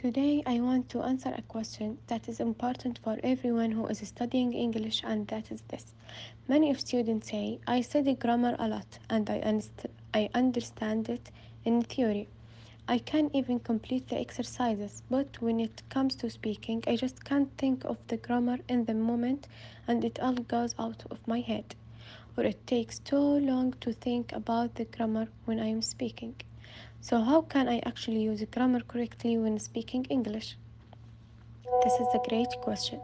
Today, I want to answer a question that is important for everyone who is studying English, and that is this. Many of students say, I study grammar a lot and I, underst- I understand it in theory. I can even complete the exercises, but when it comes to speaking, I just can't think of the grammar in the moment and it all goes out of my head. Or it takes too long to think about the grammar when I am speaking. So, how can I actually use grammar correctly when speaking English? This is a great question.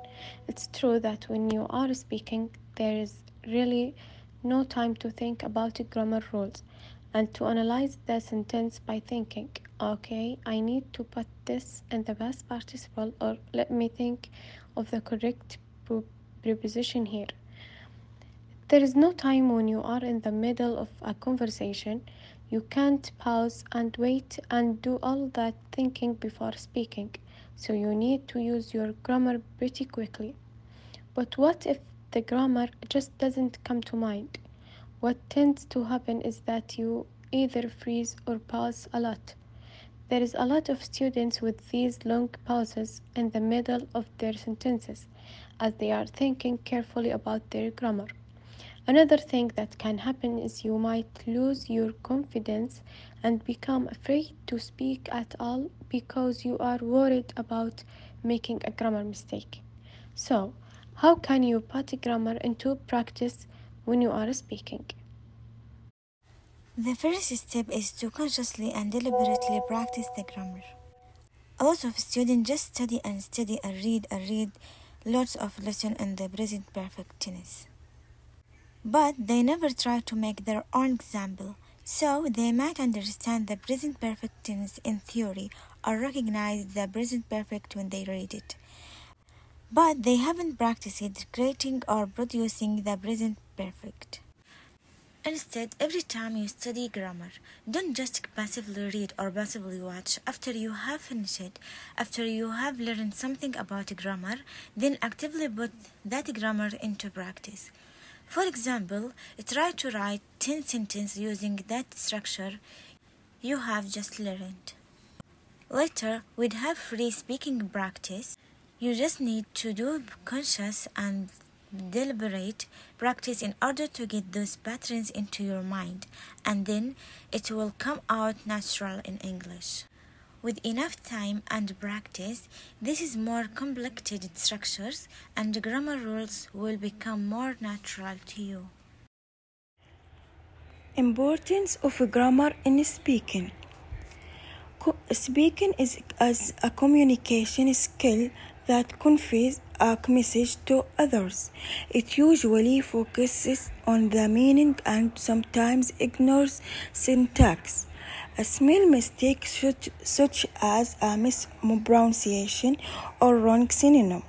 It's true that when you are speaking, there is really no time to think about grammar rules and to analyze the sentence by thinking, okay, I need to put this in the past participle, or let me think of the correct preposition here. There is no time when you are in the middle of a conversation. You can't pause and wait and do all that thinking before speaking, so you need to use your grammar pretty quickly. But what if the grammar just doesn't come to mind? What tends to happen is that you either freeze or pause a lot. There is a lot of students with these long pauses in the middle of their sentences as they are thinking carefully about their grammar. Another thing that can happen is you might lose your confidence and become afraid to speak at all because you are worried about making a grammar mistake. So, how can you put grammar into practice when you are speaking? The first step is to consciously and deliberately practice the grammar. A lot of students just study and study and read and read lots of lessons in the present perfect tense but they never try to make their own example. So they might understand the present perfect tense in theory or recognize the present perfect when they read it. But they haven't practiced creating or producing the present perfect. Instead, every time you study grammar, don't just passively read or passively watch. After you have finished, it, after you have learned something about grammar, then actively put that grammar into practice. For example, try to write 10 sentences using that structure you have just learned. Later, we'd have free speaking practice. You just need to do conscious and deliberate practice in order to get those patterns into your mind, and then it will come out natural in English. With enough time and practice, this is more complicated structures and grammar rules will become more natural to you. Importance of grammar in speaking. Speaking is as a communication skill that conveys a message to others. It usually focuses on the meaning and sometimes ignores syntax. A small mistake such, such as a mispronunciation or wrong synonym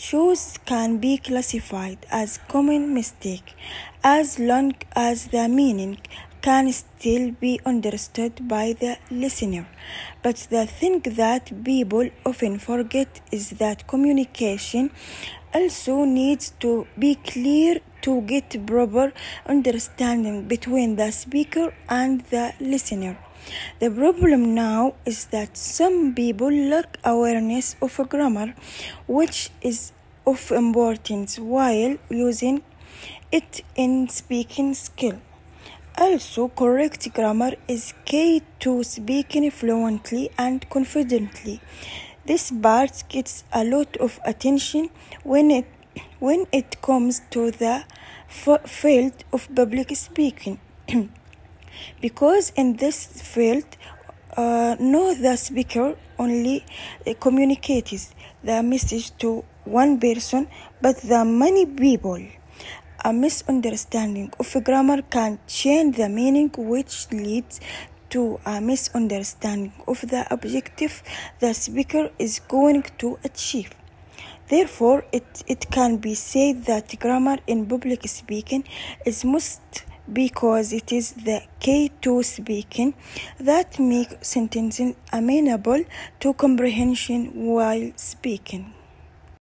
choice can be classified as common mistake as long as the meaning can still be understood by the listener. But the thing that people often forget is that communication also needs to be clear to get proper understanding between the speaker and the listener. The problem now is that some people lack awareness of grammar, which is of importance while using it in speaking skill. Also, correct grammar is key to speaking fluently and confidently. This part gets a lot of attention when it when it comes to the field of public speaking. because in this field uh, no the speaker only uh, communicates the message to one person but the many people a misunderstanding of grammar can change the meaning which leads to uh, a misunderstanding of the objective the speaker is going to achieve therefore it, it can be said that grammar in public speaking is most because it is the key to speaking that make sentences amenable to comprehension while speaking.